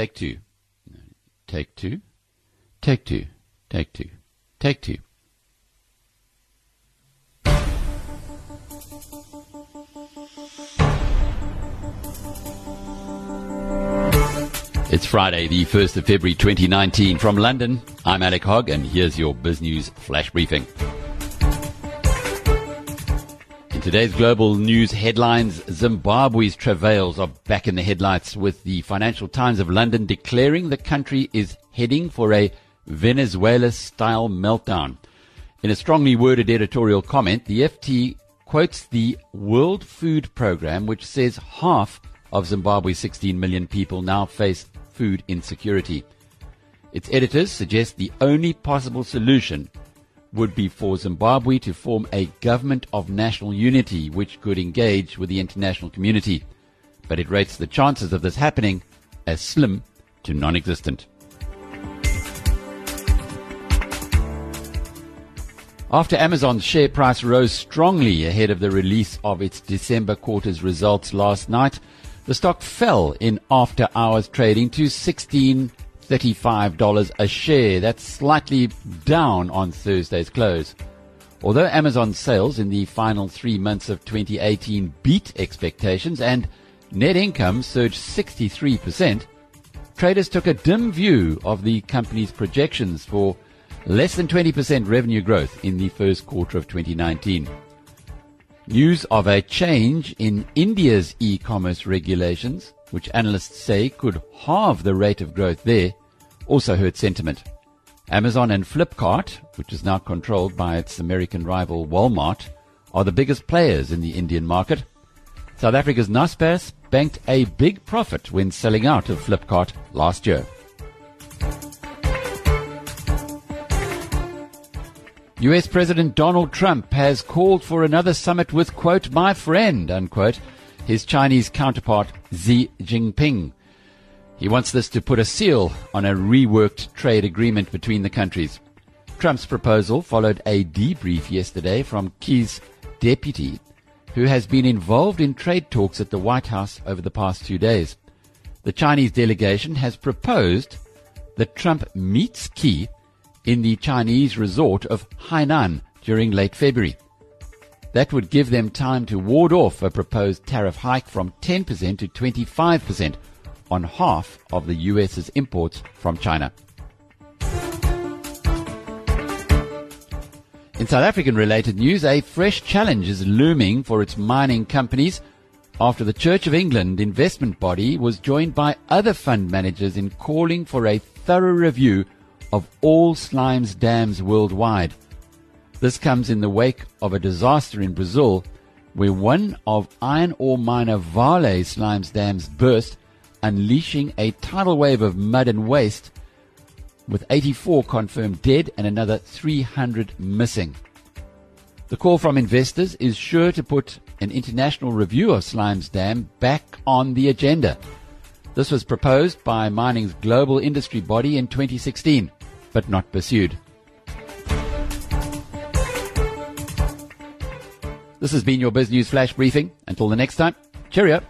Take two. Take two. Take two. Take two. Take two. It's Friday, the 1st of February 2019. From London, I'm Alec Hogg, and here's your Biz News Flash Briefing. In today's global news headlines, Zimbabwe's travails are back in the headlights with the Financial Times of London declaring the country is heading for a Venezuela style meltdown. In a strongly worded editorial comment, the FT quotes the World Food Programme, which says half of Zimbabwe's 16 million people now face food insecurity. Its editors suggest the only possible solution would be for Zimbabwe to form a government of national unity which could engage with the international community. But it rates the chances of this happening as slim to non existent. After Amazon's share price rose strongly ahead of the release of its December quarter's results last night, the stock fell in after hours trading to $16.35 a share. That's slightly down on Thursday's close. Although Amazon's sales in the final three months of 2018 beat expectations and net income surged 63%, traders took a dim view of the company's projections for less than 20% revenue growth in the first quarter of 2019. News of a change in India's e-commerce regulations, which analysts say could halve the rate of growth there, also hurt sentiment. Amazon and Flipkart, which is now controlled by its American rival Walmart, are the biggest players in the Indian market. South Africa's Naspers banked a big profit when selling out of Flipkart last year. US President Donald Trump has called for another summit with, quote, my friend, unquote, his Chinese counterpart Xi Jinping. He wants this to put a seal on a reworked trade agreement between the countries. Trump's proposal followed a debrief yesterday from Xi's deputy, who has been involved in trade talks at the White House over the past two days. The Chinese delegation has proposed that Trump meets Xi in the Chinese resort of Hainan during late February. That would give them time to ward off a proposed tariff hike from 10% to 25% on half of the US's imports from China. In South African related news, a fresh challenge is looming for its mining companies after the Church of England investment body was joined by other fund managers in calling for a thorough review of all slimes dams worldwide. This comes in the wake of a disaster in Brazil where one of iron ore miner Vale slimes dams burst, unleashing a tidal wave of mud and waste with 84 confirmed dead and another 300 missing. The call from investors is sure to put an international review of Slimes Dam back on the agenda. This was proposed by mining's global industry body in 2016 but not pursued. This has been your Biz News Flash Briefing. Until the next time, cheerio.